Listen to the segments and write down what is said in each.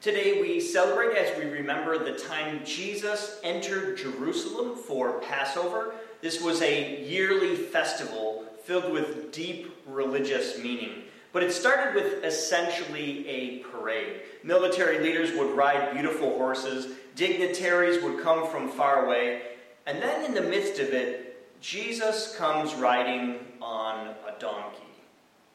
Today we celebrate as we remember the time Jesus entered Jerusalem for Passover. This was a yearly festival filled with deep religious meaning. But it started with essentially a parade. Military leaders would ride beautiful horses, dignitaries would come from far away, and then in the midst of it, Jesus comes riding on a donkey.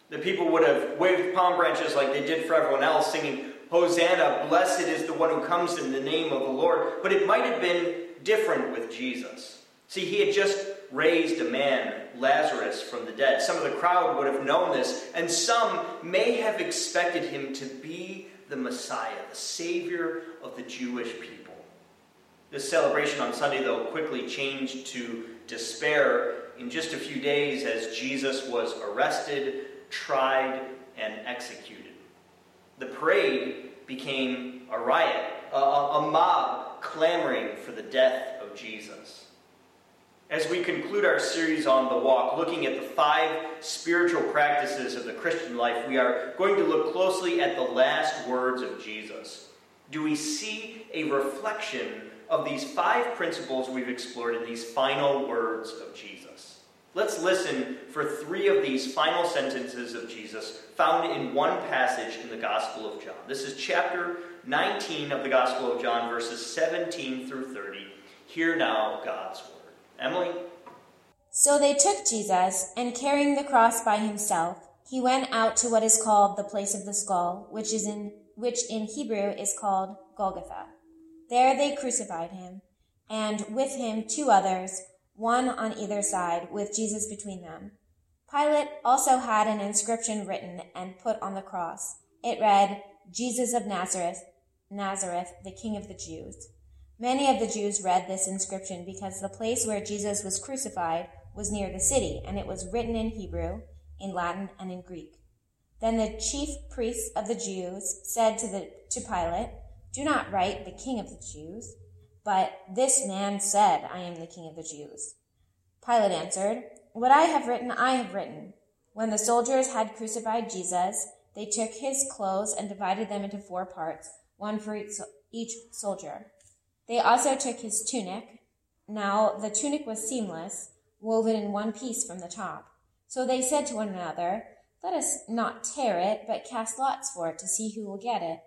The people would have waved palm branches like they did for everyone else, singing, Hosanna, blessed is the one who comes in the name of the Lord. But it might have been different with Jesus. See, he had just raised a man, Lazarus, from the dead. Some of the crowd would have known this, and some may have expected him to be the Messiah, the Savior of the Jewish people. This celebration on Sunday, though, quickly changed to despair in just a few days as Jesus was arrested, tried, and executed. The parade became a riot, a, a mob clamoring for the death of Jesus. As we conclude our series on the walk, looking at the five spiritual practices of the Christian life, we are going to look closely at the last words of Jesus. Do we see a reflection of these five principles we've explored in these final words of Jesus? Let's listen for three of these final sentences of Jesus found in one passage in the Gospel of John. This is chapter 19 of the Gospel of John, verses 17 through 30. Hear now God's word. Emily? So they took Jesus, and carrying the cross by himself, he went out to what is called the place of the skull, which is in which in Hebrew is called Golgotha. There they crucified him, and with him two others one on either side, with Jesus between them. Pilate also had an inscription written and put on the cross. It read, Jesus of Nazareth, Nazareth, the King of the Jews. Many of the Jews read this inscription because the place where Jesus was crucified was near the city, and it was written in Hebrew, in Latin, and in Greek. Then the chief priests of the Jews said to, the, to Pilate, Do not write the King of the Jews but this man said, I am the king of the Jews. Pilate answered, What I have written, I have written. When the soldiers had crucified Jesus, they took his clothes and divided them into four parts, one for each soldier. They also took his tunic. Now the tunic was seamless, woven in one piece from the top. So they said to one another, Let us not tear it, but cast lots for it to see who will get it.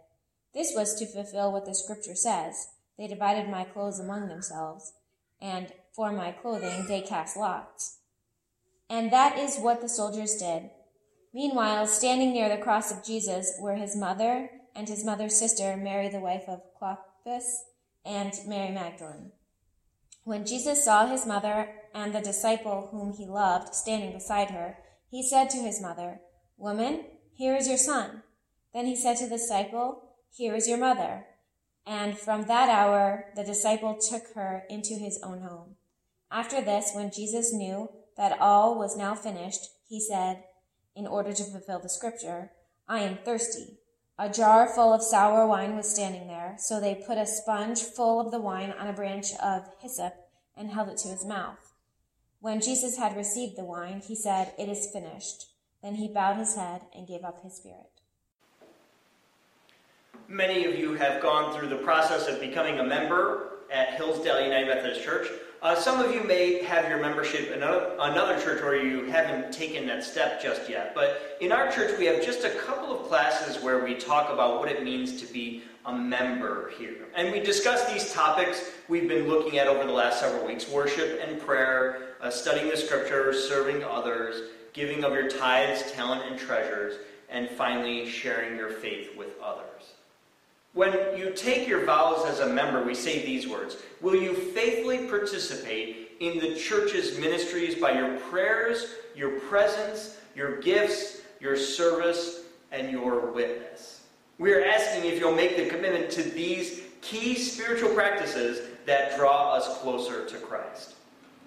This was to fulfill what the scripture says. They divided my clothes among themselves, and for my clothing they cast lots. And that is what the soldiers did. Meanwhile, standing near the cross of Jesus were his mother and his mother's sister, Mary, the wife of Clopas, and Mary Magdalene. When Jesus saw his mother and the disciple whom he loved standing beside her, he said to his mother, Woman, here is your son. Then he said to the disciple, Here is your mother. And from that hour, the disciple took her into his own home. After this, when Jesus knew that all was now finished, he said, in order to fulfill the scripture, I am thirsty. A jar full of sour wine was standing there, so they put a sponge full of the wine on a branch of hyssop and held it to his mouth. When Jesus had received the wine, he said, It is finished. Then he bowed his head and gave up his spirit. Many of you have gone through the process of becoming a member at Hillsdale United Methodist Church. Uh, some of you may have your membership in another church or you haven't taken that step just yet. But in our church, we have just a couple of classes where we talk about what it means to be a member here. And we discuss these topics we've been looking at over the last several weeks worship and prayer, uh, studying the scriptures, serving others, giving of your tithes, talent, and treasures, and finally sharing your faith with others. When you take your vows as a member, we say these words Will you faithfully participate in the church's ministries by your prayers, your presence, your gifts, your service, and your witness? We are asking if you'll make the commitment to these key spiritual practices that draw us closer to Christ.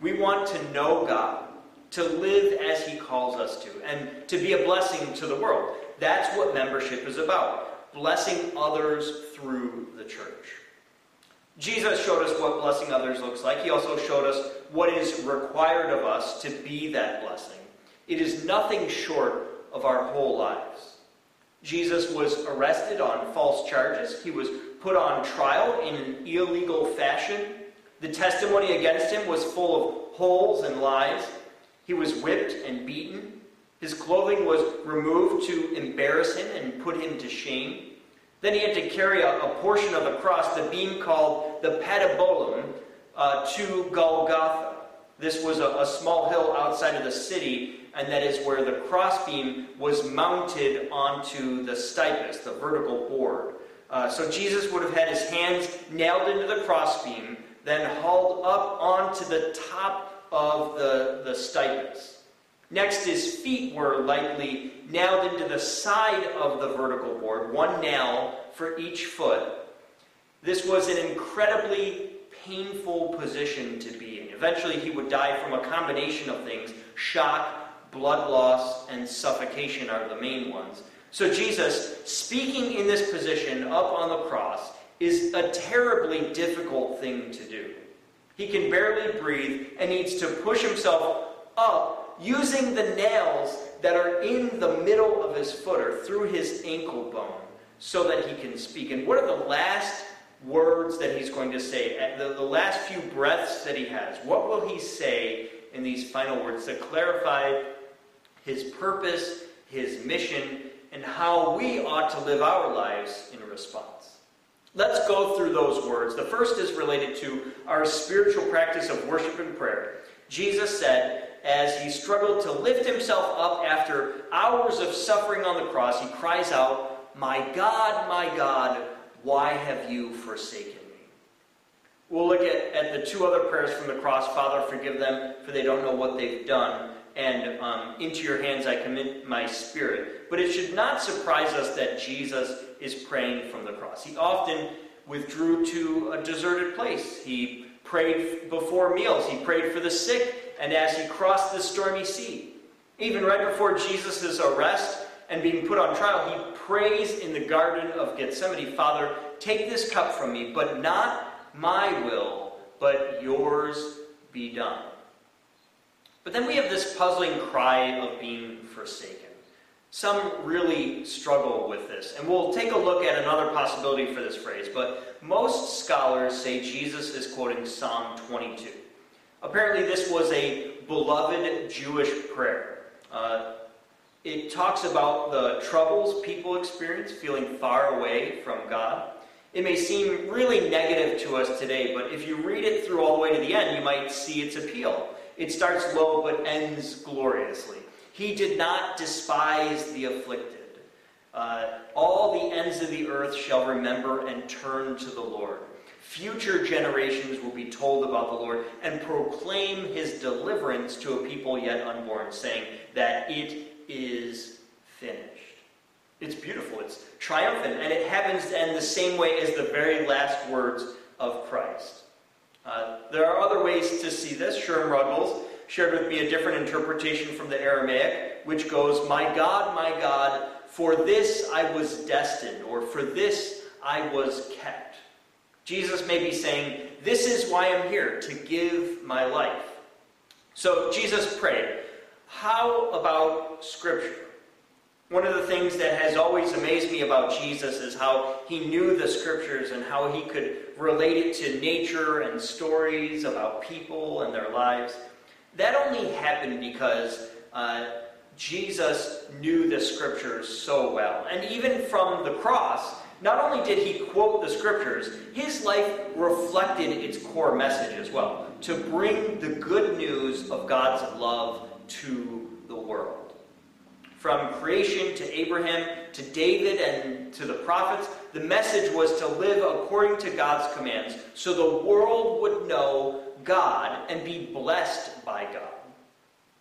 We want to know God, to live as He calls us to, and to be a blessing to the world. That's what membership is about blessing others through the church. Jesus showed us what blessing others looks like. He also showed us what is required of us to be that blessing. It is nothing short of our whole lives. Jesus was arrested on false charges. He was put on trial in an illegal fashion. The testimony against him was full of holes and lies. He was whipped and beaten. His clothing was removed to embarrass him and put him to shame. Then he had to carry a, a portion of the cross, the beam called the Patibulum, uh, to Golgotha. This was a, a small hill outside of the city, and that is where the crossbeam was mounted onto the stipes, the vertical board. Uh, so Jesus would have had his hands nailed into the crossbeam, then hauled up onto the top of the, the stipes. Next, his feet were likely nailed into the side of the vertical board, one nail for each foot. This was an incredibly painful position to be in. Eventually, he would die from a combination of things shock, blood loss, and suffocation are the main ones. So, Jesus, speaking in this position up on the cross, is a terribly difficult thing to do. He can barely breathe and needs to push himself up using the nails that are in the middle of his foot or through his ankle bone so that he can speak. And what are the last words that he's going to say? Uh, the, the last few breaths that he has, what will he say in these final words to clarify his purpose, his mission, and how we ought to live our lives in response? Let's go through those words. The first is related to our spiritual practice of worship and prayer. Jesus said, as he struggled to lift himself up after hours of suffering on the cross, he cries out, My God, my God, why have you forsaken me? We'll look at, at the two other prayers from the cross Father, forgive them, for they don't know what they've done. And um, into your hands I commit my spirit. But it should not surprise us that Jesus is praying from the cross. He often withdrew to a deserted place. He prayed before meals, he prayed for the sick, and as he crossed the stormy sea. Even right before Jesus' arrest and being put on trial, he prays in the Garden of Gethsemane Father, take this cup from me, but not my will, but yours be done. But then we have this puzzling cry of being forsaken. Some really struggle with this, and we'll take a look at another possibility for this phrase, but most scholars say Jesus is quoting Psalm 22. Apparently, this was a beloved Jewish prayer. Uh, it talks about the troubles people experience feeling far away from God. It may seem really negative to us today, but if you read it through all the way to the end, you might see its appeal. It starts low but ends gloriously. He did not despise the afflicted. Uh, all the ends of the earth shall remember and turn to the Lord. Future generations will be told about the Lord and proclaim his deliverance to a people yet unborn, saying that it is finished. It's beautiful, it's triumphant, and it happens to end the same way as the very last words of Christ. Uh, there are other ways to see this. Sherm Ruggles shared with me a different interpretation from the Aramaic, which goes, My God, my God, for this I was destined, or for this I was kept. Jesus may be saying, This is why I'm here, to give my life. So Jesus prayed. How about Scripture? One of the things that has always amazed me about Jesus is how he knew the Scriptures and how he could relate it to nature and stories about people and their lives. That only happened because uh, Jesus knew the Scriptures so well. And even from the cross, not only did he quote the scriptures, his life reflected its core message as well to bring the good news of God's love to the world. From creation to Abraham to David and to the prophets, the message was to live according to God's commands so the world would know God and be blessed by God.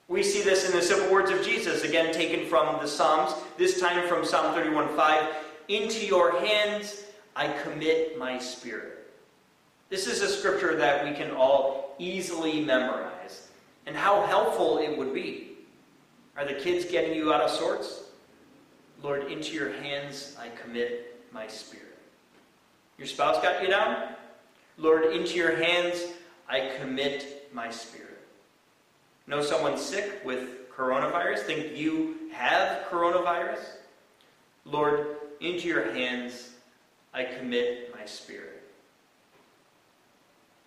We see this in the simple words of Jesus, again taken from the Psalms, this time from Psalm 31 5. Into your hands I commit my spirit. This is a scripture that we can all easily memorize. And how helpful it would be. Are the kids getting you out of sorts? Lord, into your hands I commit my spirit. Your spouse got you down? Lord, into your hands I commit my spirit. Know someone sick with coronavirus? Think you have coronavirus? Lord, into your hands I commit my spirit.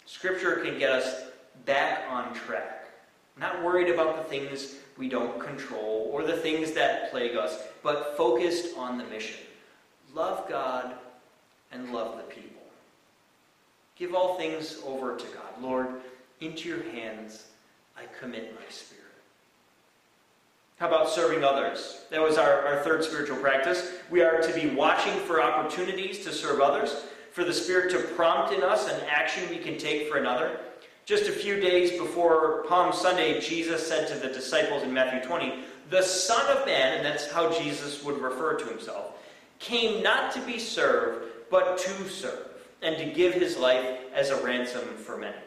Scripture can get us back on track. Not worried about the things we don't control or the things that plague us, but focused on the mission. Love God and love the people. Give all things over to God. Lord, into your hands I commit my spirit. How about serving others? That was our, our third spiritual practice. We are to be watching for opportunities to serve others, for the Spirit to prompt in us an action we can take for another. Just a few days before Palm Sunday, Jesus said to the disciples in Matthew 20, The Son of Man, and that's how Jesus would refer to himself, came not to be served, but to serve, and to give his life as a ransom for many.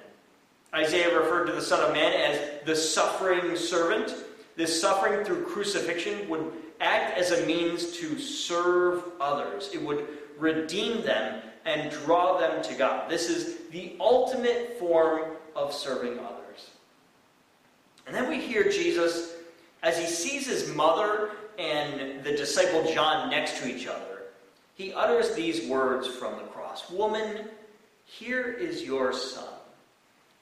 Isaiah referred to the Son of Man as the suffering servant. This suffering through crucifixion would act as a means to serve others, it would redeem them and draw them to God. This is the ultimate form of serving others. And then we hear Jesus, as he sees his mother and the disciple John next to each other, he utters these words from the cross Woman, here is your son.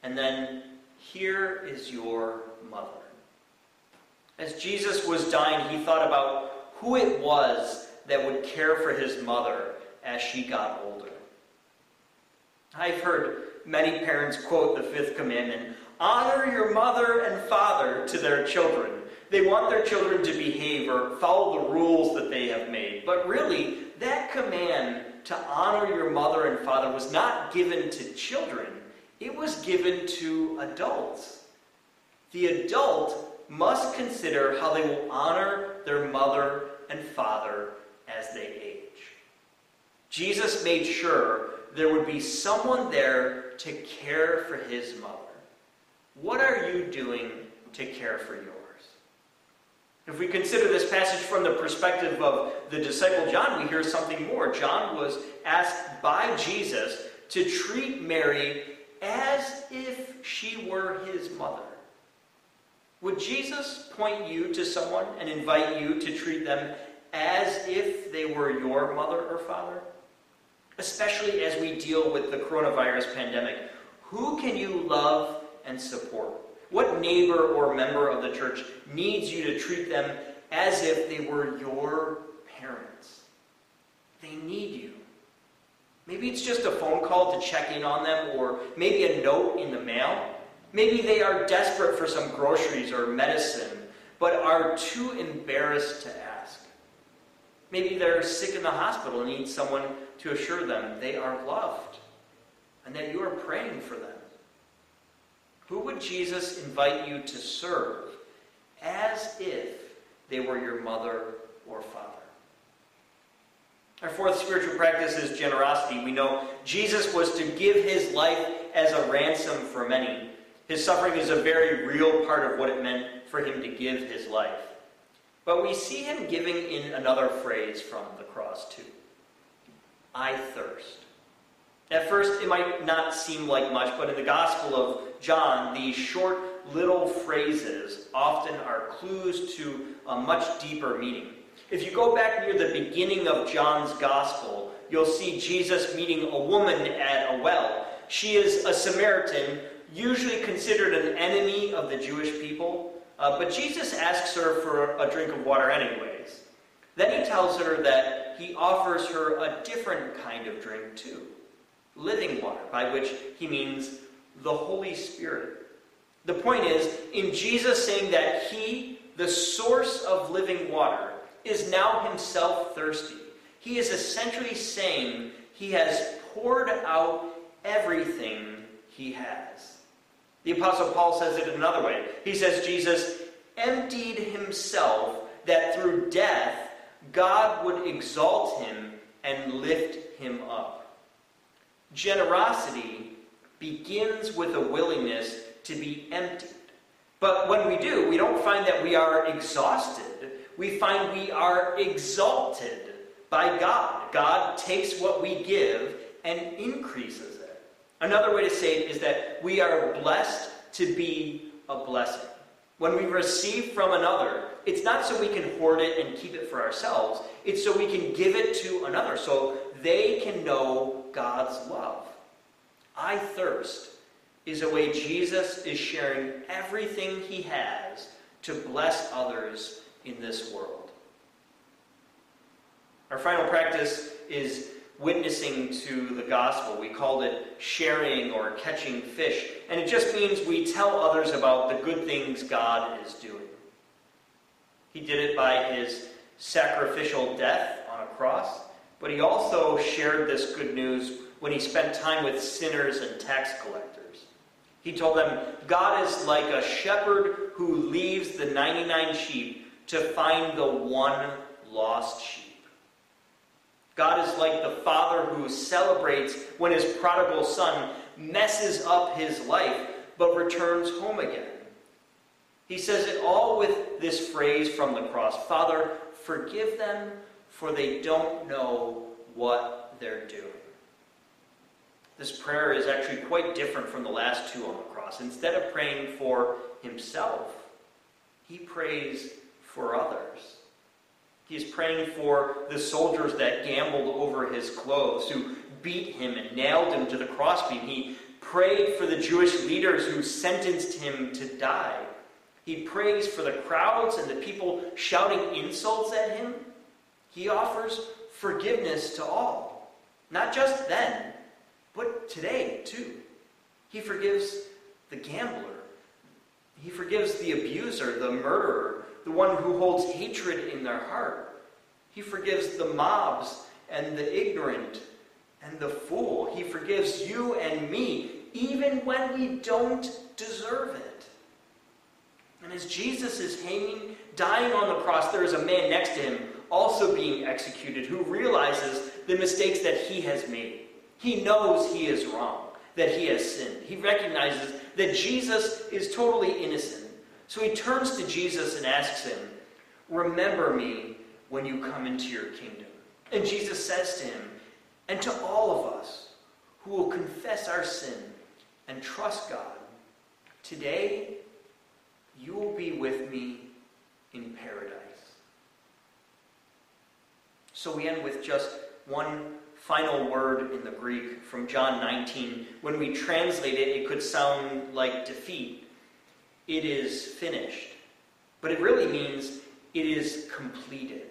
And then, here is your mother. As Jesus was dying, he thought about who it was that would care for his mother as she got older. I've heard many parents quote the fifth commandment honor your mother and father to their children. They want their children to behave or follow the rules that they have made. But really, that command to honor your mother and father was not given to children, it was given to adults. The adult must consider how they will honor their mother and father as they age. Jesus made sure there would be someone there to care for his mother. What are you doing to care for yours? If we consider this passage from the perspective of the disciple John, we hear something more. John was asked by Jesus to treat Mary as if she were his mother. Would Jesus point you to someone and invite you to treat them as if they were your mother or father? especially as we deal with the coronavirus pandemic. Who can you love and support? What neighbor or member of the church needs you to treat them as if they were your parents? They need you. Maybe it's just a phone call to check in on them, or maybe a note in the mail. Maybe they are desperate for some groceries or medicine, but are too embarrassed to ask. Maybe they're sick in the hospital and need someone to assure them they are loved and that you are praying for them. Who would Jesus invite you to serve as if they were your mother or father? Our fourth spiritual practice is generosity. We know Jesus was to give his life as a ransom for many. His suffering is a very real part of what it meant for him to give his life. But we see him giving in another phrase from the cross, too. I thirst. At first, it might not seem like much, but in the Gospel of John, these short little phrases often are clues to a much deeper meaning. If you go back near the beginning of John's Gospel, you'll see Jesus meeting a woman at a well. She is a Samaritan, usually considered an enemy of the Jewish people, uh, but Jesus asks her for a drink of water anyways. Then he tells her that he offers her a different kind of drink too living water, by which he means the Holy Spirit. The point is, in Jesus saying that he, the source of living water, is now himself thirsty, he is essentially saying he has poured out everything he has. The Apostle Paul says it another way. He says Jesus emptied himself that through death God would exalt him and lift him up. Generosity begins with a willingness to be emptied. But when we do, we don't find that we are exhausted. We find we are exalted by God. God takes what we give and increases it. Another way to say it is that we are blessed to be a blessing. When we receive from another, it's not so we can hoard it and keep it for ourselves, it's so we can give it to another, so they can know God's love. I thirst is a way Jesus is sharing everything he has to bless others in this world. Our final practice is witnessing to the gospel. We called it sharing or catching fish. And it just means we tell others about the good things God is doing. He did it by his sacrificial death on a cross, but he also shared this good news when he spent time with sinners and tax collectors. He told them, God is like a shepherd who leaves the 99 sheep to find the one lost sheep. God is like the father who celebrates when his prodigal son messes up his life but returns home again. He says it all with this phrase from the cross Father, forgive them, for they don't know what they're doing. This prayer is actually quite different from the last two on the cross. Instead of praying for himself, he prays for others. He is praying for the soldiers that gambled over his clothes, who beat him and nailed him to the crossbeam. He prayed for the Jewish leaders who sentenced him to die. He prays for the crowds and the people shouting insults at him. He offers forgiveness to all, not just then, but today too. He forgives the gambler, he forgives the abuser, the murderer, the one who holds hatred in their heart. He forgives the mobs and the ignorant and the fool. He forgives you and me, even when we don't deserve it. And as Jesus is hanging, dying on the cross, there is a man next to him also being executed who realizes the mistakes that he has made. He knows he is wrong, that he has sinned. He recognizes that Jesus is totally innocent. So he turns to Jesus and asks him, Remember me when you come into your kingdom. And Jesus says to him, and to all of us who will confess our sin and trust God, today you will be with me in paradise. So we end with just one final word in the Greek from John 19. When we translate it, it could sound like defeat. It is finished. But it really means it is completed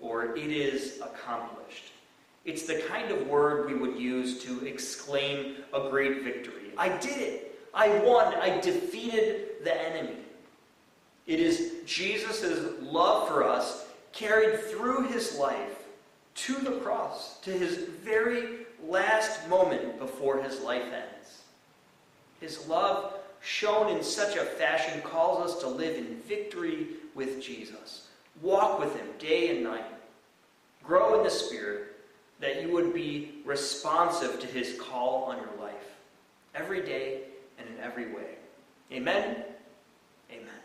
or it is accomplished. It's the kind of word we would use to exclaim a great victory. I did it. I won. I defeated the enemy. It is Jesus' love for us carried through his life to the cross, to his very last moment before his life ends. His love, shown in such a fashion, calls us to live in victory with Jesus. Walk with him day and night. Grow in the Spirit that you would be responsive to his call on your life every day and in every way. Amen. Amen.